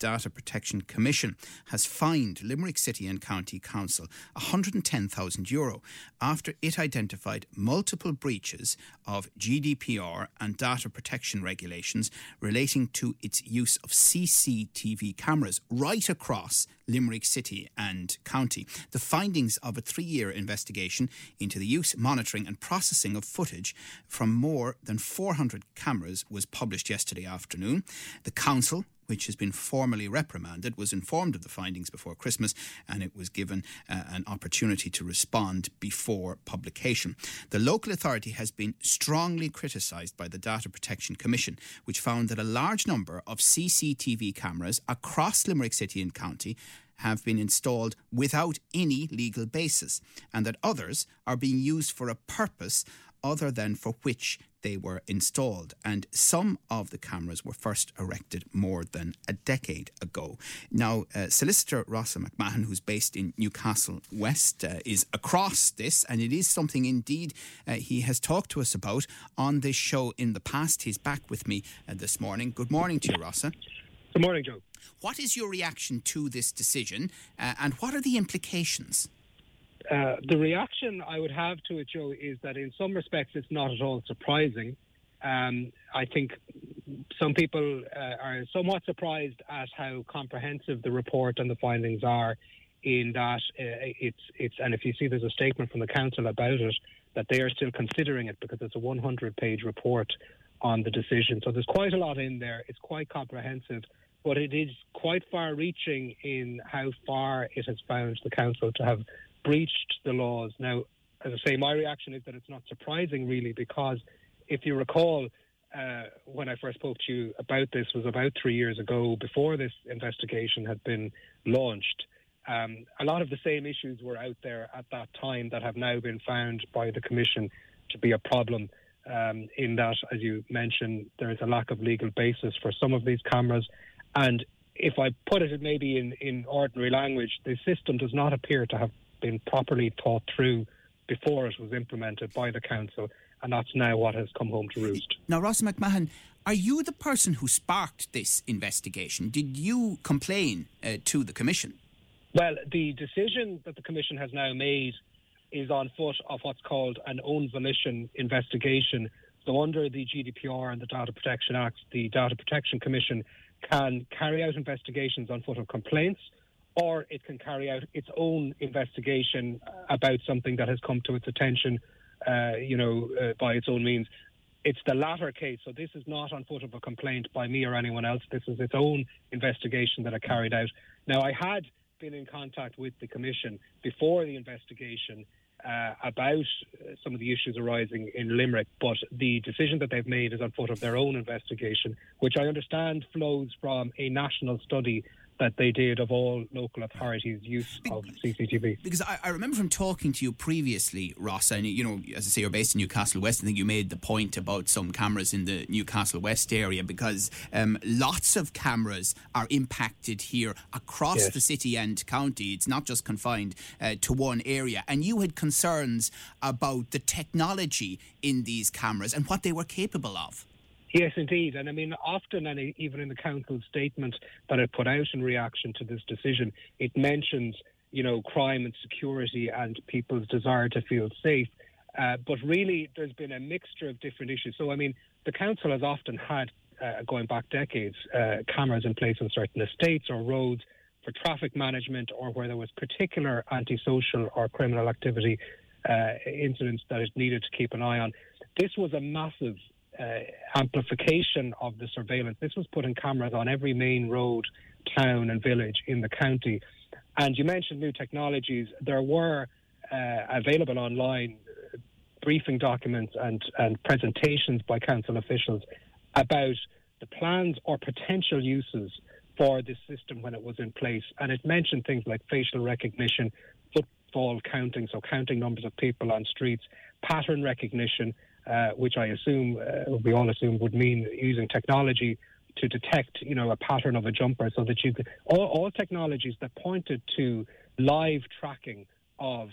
Data Protection Commission has fined Limerick City and County Council €110,000 after it identified multiple breaches of GDPR and data protection regulations relating to its use of CCTV cameras right across Limerick City and County. The findings of a three year investigation into the use, monitoring, and processing of footage from more than 400 cameras was published yesterday afternoon. The Council which has been formally reprimanded, was informed of the findings before Christmas and it was given uh, an opportunity to respond before publication. The local authority has been strongly criticised by the Data Protection Commission, which found that a large number of CCTV cameras across Limerick City and County have been installed without any legal basis, and that others are being used for a purpose other than for which they were installed. And some of the cameras were first erected more than a decade ago. Now, uh, Solicitor Rossa McMahon, who's based in Newcastle West, uh, is across this, and it is something indeed uh, he has talked to us about on this show in the past. He's back with me uh, this morning. Good morning to you, Rossa. Good morning, Joe. What is your reaction to this decision, uh, and what are the implications? Uh, the reaction I would have to it, Joe, is that in some respects it's not at all surprising. Um, I think some people uh, are somewhat surprised at how comprehensive the report and the findings are. In that uh, it's it's and if you see there's a statement from the council about it that they are still considering it because it's a 100-page report on the decision. So there's quite a lot in there. It's quite comprehensive, but it is quite far-reaching in how far it has found the council to have breached the laws. Now, as I say, my reaction is that it's not surprising, really, because if you recall, uh, when I first spoke to you about this was about three years ago, before this investigation had been launched. Um, a lot of the same issues were out there at that time that have now been found by the Commission to be a problem. Um, in that, as you mentioned, there is a lack of legal basis for some of these cameras. And if I put it maybe in, in ordinary language, the system does not appear to have been properly thought through before it was implemented by the council, and that's now what has come home to roost. Now, Ross McMahon, are you the person who sparked this investigation? Did you complain uh, to the Commission? Well, the decision that the Commission has now made is on foot of what's called an own volition investigation. So, under the GDPR and the Data Protection Act, the Data Protection Commission can carry out investigations on foot of complaints or it can carry out its own investigation about something that has come to its attention, uh, you know, uh, by its own means. It's the latter case. So this is not on foot of a complaint by me or anyone else. This is its own investigation that I carried out. Now, I had been in contact with the Commission before the investigation uh, about uh, some of the issues arising in Limerick, but the decision that they've made is on foot of their own investigation, which I understand flows from a national study that they did of all local authorities' use of CCTV. Because I, I, remember from talking to you previously, Ross, and you know, as I say, you're based in Newcastle West. I think you made the point about some cameras in the Newcastle West area because um, lots of cameras are impacted here across yes. the city and county. It's not just confined uh, to one area. And you had concerns about the technology in these cameras and what they were capable of. Yes, indeed. And I mean, often, and even in the council's statement that it put out in reaction to this decision, it mentions, you know, crime and security and people's desire to feel safe. Uh, but really, there's been a mixture of different issues. So, I mean, the council has often had, uh, going back decades, uh, cameras in place on certain estates or roads for traffic management or where there was particular antisocial or criminal activity uh, incidents that it needed to keep an eye on. This was a massive amplification of the surveillance. This was putting cameras on every main road, town, and village in the county. And you mentioned new technologies. There were uh, available online uh, briefing documents and, and presentations by council officials about the plans or potential uses for this system when it was in place. And it mentioned things like facial recognition, footfall counting, so counting numbers of people on streets, pattern recognition, uh, which I assume uh, we all assume would mean using technology to detect, you know, a pattern of a jumper, so that you could all, all technologies that pointed to live tracking of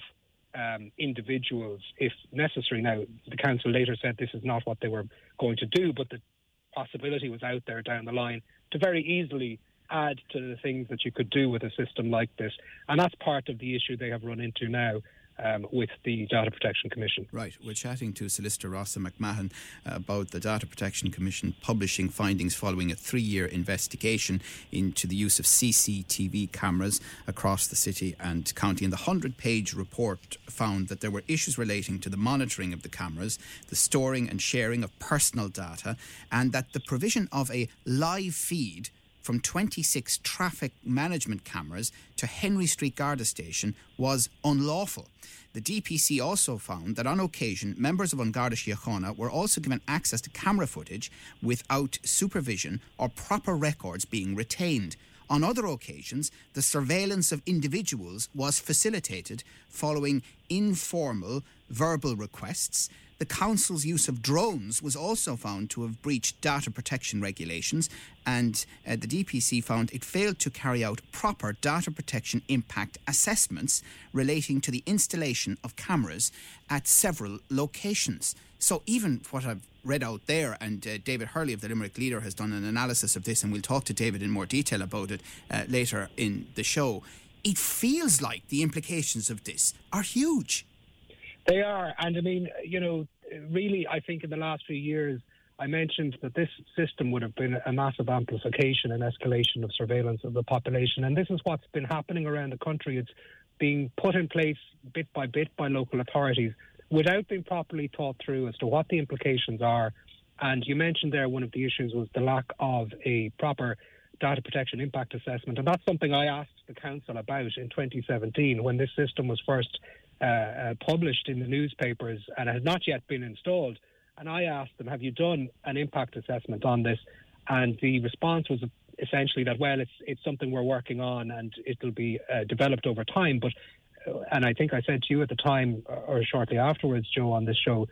um, individuals if necessary. Now, the council later said this is not what they were going to do, but the possibility was out there down the line to very easily add to the things that you could do with a system like this. And that's part of the issue they have run into now um, with the Data Protection Commission. Right. We're chatting to Solicitor Rossa McMahon about the Data Protection Commission publishing findings following a three year investigation into the use of CCTV cameras across the city and county. And the 100 page report found that there were issues relating to the monitoring of the cameras, the storing and sharing of personal data, and that the provision of a live feed from 26 traffic management cameras to Henry Street Garda Station was unlawful. The DPC also found that on occasion, members of An Garda Síochána were also given access to camera footage without supervision or proper records being retained. On other occasions, the surveillance of individuals was facilitated following informal verbal requests the council's use of drones was also found to have breached data protection regulations, and uh, the DPC found it failed to carry out proper data protection impact assessments relating to the installation of cameras at several locations. So, even what I've read out there, and uh, David Hurley of the Limerick Leader has done an analysis of this, and we'll talk to David in more detail about it uh, later in the show. It feels like the implications of this are huge. They are, and I mean, you know, really, I think in the last few years, I mentioned that this system would have been a massive amplification and escalation of surveillance of the population, and this is what's been happening around the country. It's being put in place bit by bit by local authorities without being properly thought through as to what the implications are. And you mentioned there one of the issues was the lack of a proper data protection impact assessment, and that's something I asked the council about in 2017 when this system was first uh, uh, published in the newspapers and has not yet been installed. And I asked them, "Have you done an impact assessment on this?" And the response was essentially that, "Well, it's it's something we're working on and it'll be uh, developed over time." But uh, and I think I said to you at the time or shortly afterwards, Joe, on this show,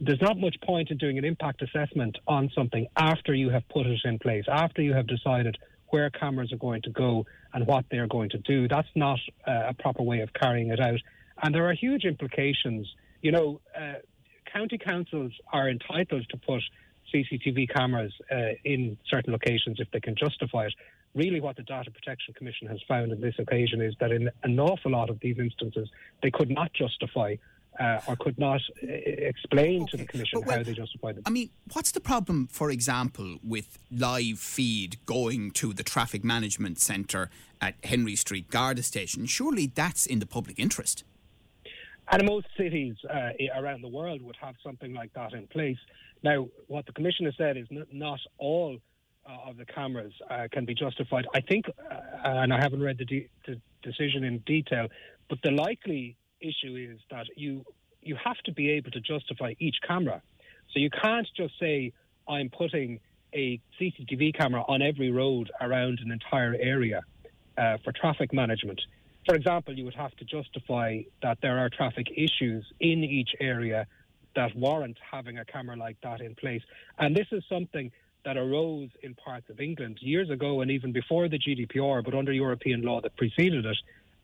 there's not much point in doing an impact assessment on something after you have put it in place, after you have decided where cameras are going to go and what they're going to do. That's not uh, a proper way of carrying it out. And there are huge implications. You know, uh, county councils are entitled to put CCTV cameras uh, in certain locations if they can justify it. Really, what the Data Protection Commission has found in this occasion is that in an awful lot of these instances, they could not justify uh, or could not uh, explain okay. to the Commission well, how they justify them. I mean, what's the problem, for example, with live feed going to the traffic management centre at Henry Street Garda Station? Surely that's in the public interest. And most cities uh, around the world would have something like that in place. Now, what the commissioner said is n- not all uh, of the cameras uh, can be justified. I think, uh, and I haven't read the, de- the, decision in detail, but the likely issue is that you you have to be able to justify each camera. So you can't just say I'm putting a CCTV camera on every road around an entire area uh, for traffic management for example, you would have to justify that there are traffic issues in each area that warrant having a camera like that in place. And this is something that arose in parts of England years ago and even before the GDPR, but under European law that preceded it,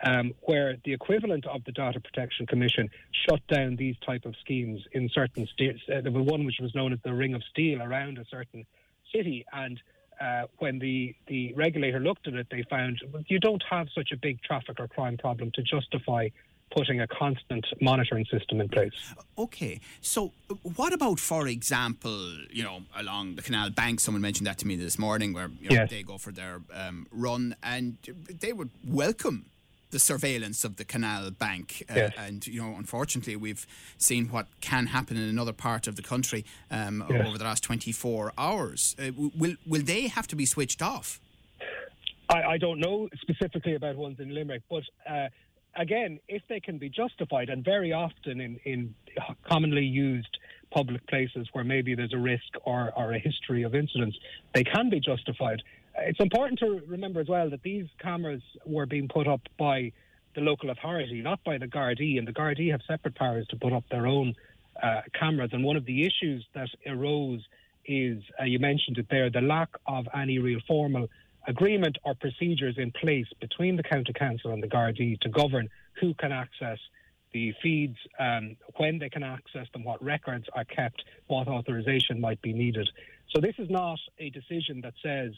um, where the equivalent of the Data Protection Commission shut down these type of schemes in certain states. Uh, there was one which was known as the Ring of Steel around a certain city, and uh, when the, the regulator looked at it, they found you don't have such a big traffic or crime problem to justify putting a constant monitoring system in place. Okay, so what about, for example, you know, along the Canal Bank? Someone mentioned that to me this morning, where you know, yes. they go for their um, run, and they would welcome the surveillance of the Canal Bank. Uh, yes. And, you know, unfortunately, we've seen what can happen in another part of the country um, yes. over the last 24 hours. Uh, will, will they have to be switched off? I, I, don't know specifically about ones in Limerick, but uh, again, if they can be justified, and very often in, in commonly used public places where maybe there's a risk or, or a history of incidents, they can be justified. It's important to remember as well that these cameras were being put up by the local authority, not by the Gardaí, and the Gardaí have separate powers to put up their own uh, cameras. And one of the issues that arose is, uh, you mentioned it there, the lack of any real formal agreement or procedures in place between the county council and the Gardaí to govern who can access the feeds, um, when they can access them, what records are kept, what authorization might be needed. So this is not a decision that says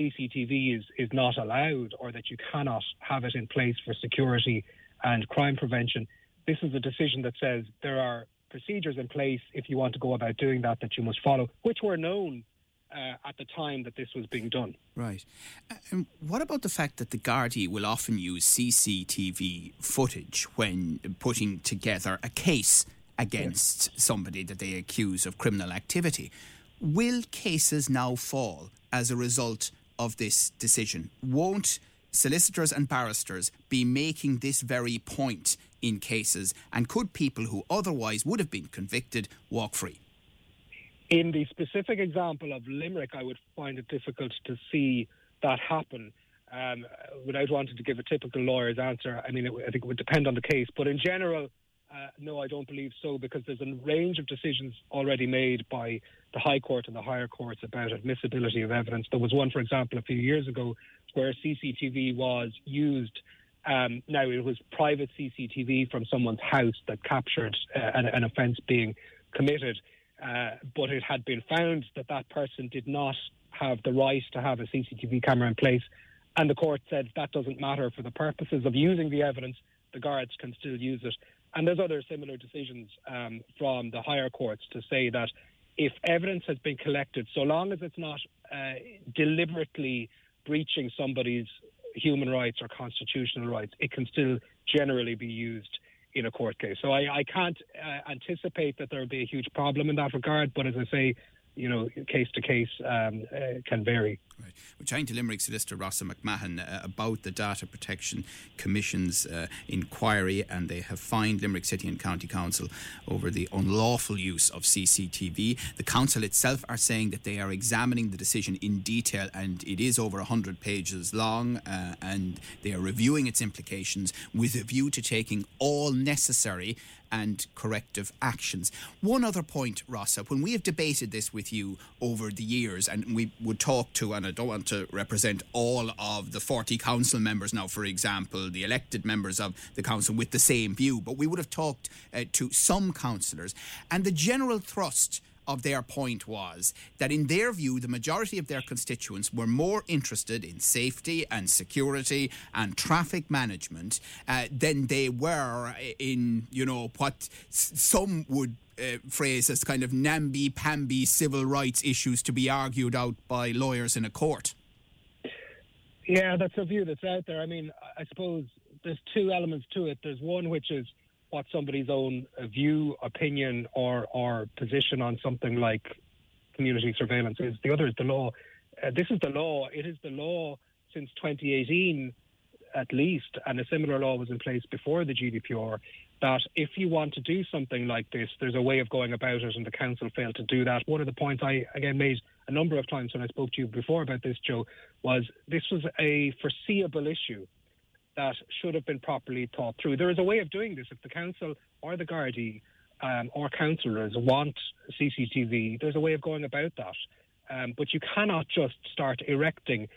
CCTV is, is not allowed or that you cannot have it in place for security and crime prevention. This is a decision that says there are procedures in place if you want to go about doing that that you must follow, which were known uh, at the time that this was being done. Right. Uh, and what about the fact that the Gardaí will often use CCTV footage when putting together a case against yes. somebody that they accuse of criminal activity? Will cases now fall as a result of this decision? Won't solicitors and barristers be making this very point in cases? And could people who otherwise would have been convicted walk free? In the specific example of Limerick, I would find it difficult to see that happen. Um, without wanting to give a typical lawyer's answer, I mean, it, I think it would depend on the case. But in general, uh, no, I don't believe so because there's a range of decisions already made by the High Court and the higher courts about admissibility of evidence. There was one, for example, a few years ago where CCTV was used. Um, now, it was private CCTV from someone's house that captured uh, an, an offence being committed, uh, but it had been found that that person did not have the right to have a CCTV camera in place. And the court said that doesn't matter for the purposes of using the evidence, the guards can still use it. And there's other similar decisions um, from the higher courts to say that if evidence has been collected, so long as it's not uh, deliberately breaching somebody's human rights or constitutional rights, it can still generally be used in a court case. So I, I can't uh, anticipate that there will be a huge problem in that regard. But as I say, you know, case to case um, uh, can vary. Right. We're chatting to Limerick Solicitor Rossa McMahon uh, about the Data Protection Commission's uh, inquiry, and they have fined Limerick City and County Council over the unlawful use of CCTV. The council itself are saying that they are examining the decision in detail, and it is over 100 pages long, uh, and they are reviewing its implications with a view to taking all necessary and corrective actions. One other point, Rossa, when we have debated this with you over the years, and we would talk to, and I don't want to represent all of the 40 council members now, for example, the elected members of the council with the same view, but we would have talked uh, to some councillors, and the general thrust of their point was that, in their view, the majority of their constituents were more interested in safety and security and traffic management uh, than they were in, you know, what some would uh, phrase as kind of namby-pamby civil rights issues to be argued out by lawyers in a court. Yeah, that's a view that's out there. I mean, I suppose there's two elements to it. There's one which is what somebody's own view, opinion, or or position on something like community surveillance is. The other is the law. Uh, this is the law. It is the law since 2018, at least, and a similar law was in place before the GDPR. That if you want to do something like this, there's a way of going about it, and the council failed to do that. One of the points I again made a number of times when I spoke to you before about this, Joe, was this was a foreseeable issue that should have been properly thought through. There is a way of doing this. If the council or the Gardaí um, or councillors want CCTV, there's a way of going about that. Um, but you cannot just start erecting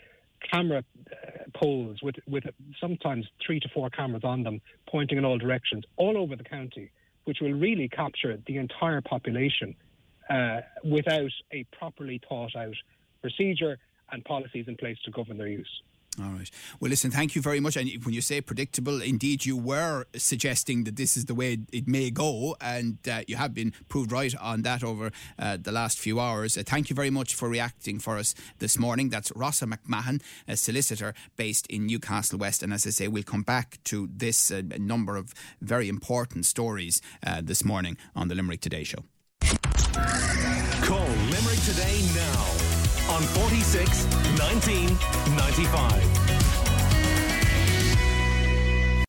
camera uh, poles with, with sometimes three to four cameras on them pointing in all directions all over the county, which will really capture the entire population uh, without a properly thought out procedure and policies in place to govern their use. All right. Well, listen, thank you very much. And when you say predictable, indeed, you were suggesting that this is the way it may go, and uh, you have been proved right on that over uh, the last few hours. Uh, thank you very much for reacting for us this morning. That's Rossa McMahon, a solicitor based in Newcastle West. And as I say, we'll come back to this uh, number of very important stories uh, this morning on the Limerick Today Show. Call Limerick Today now on 46 19 95.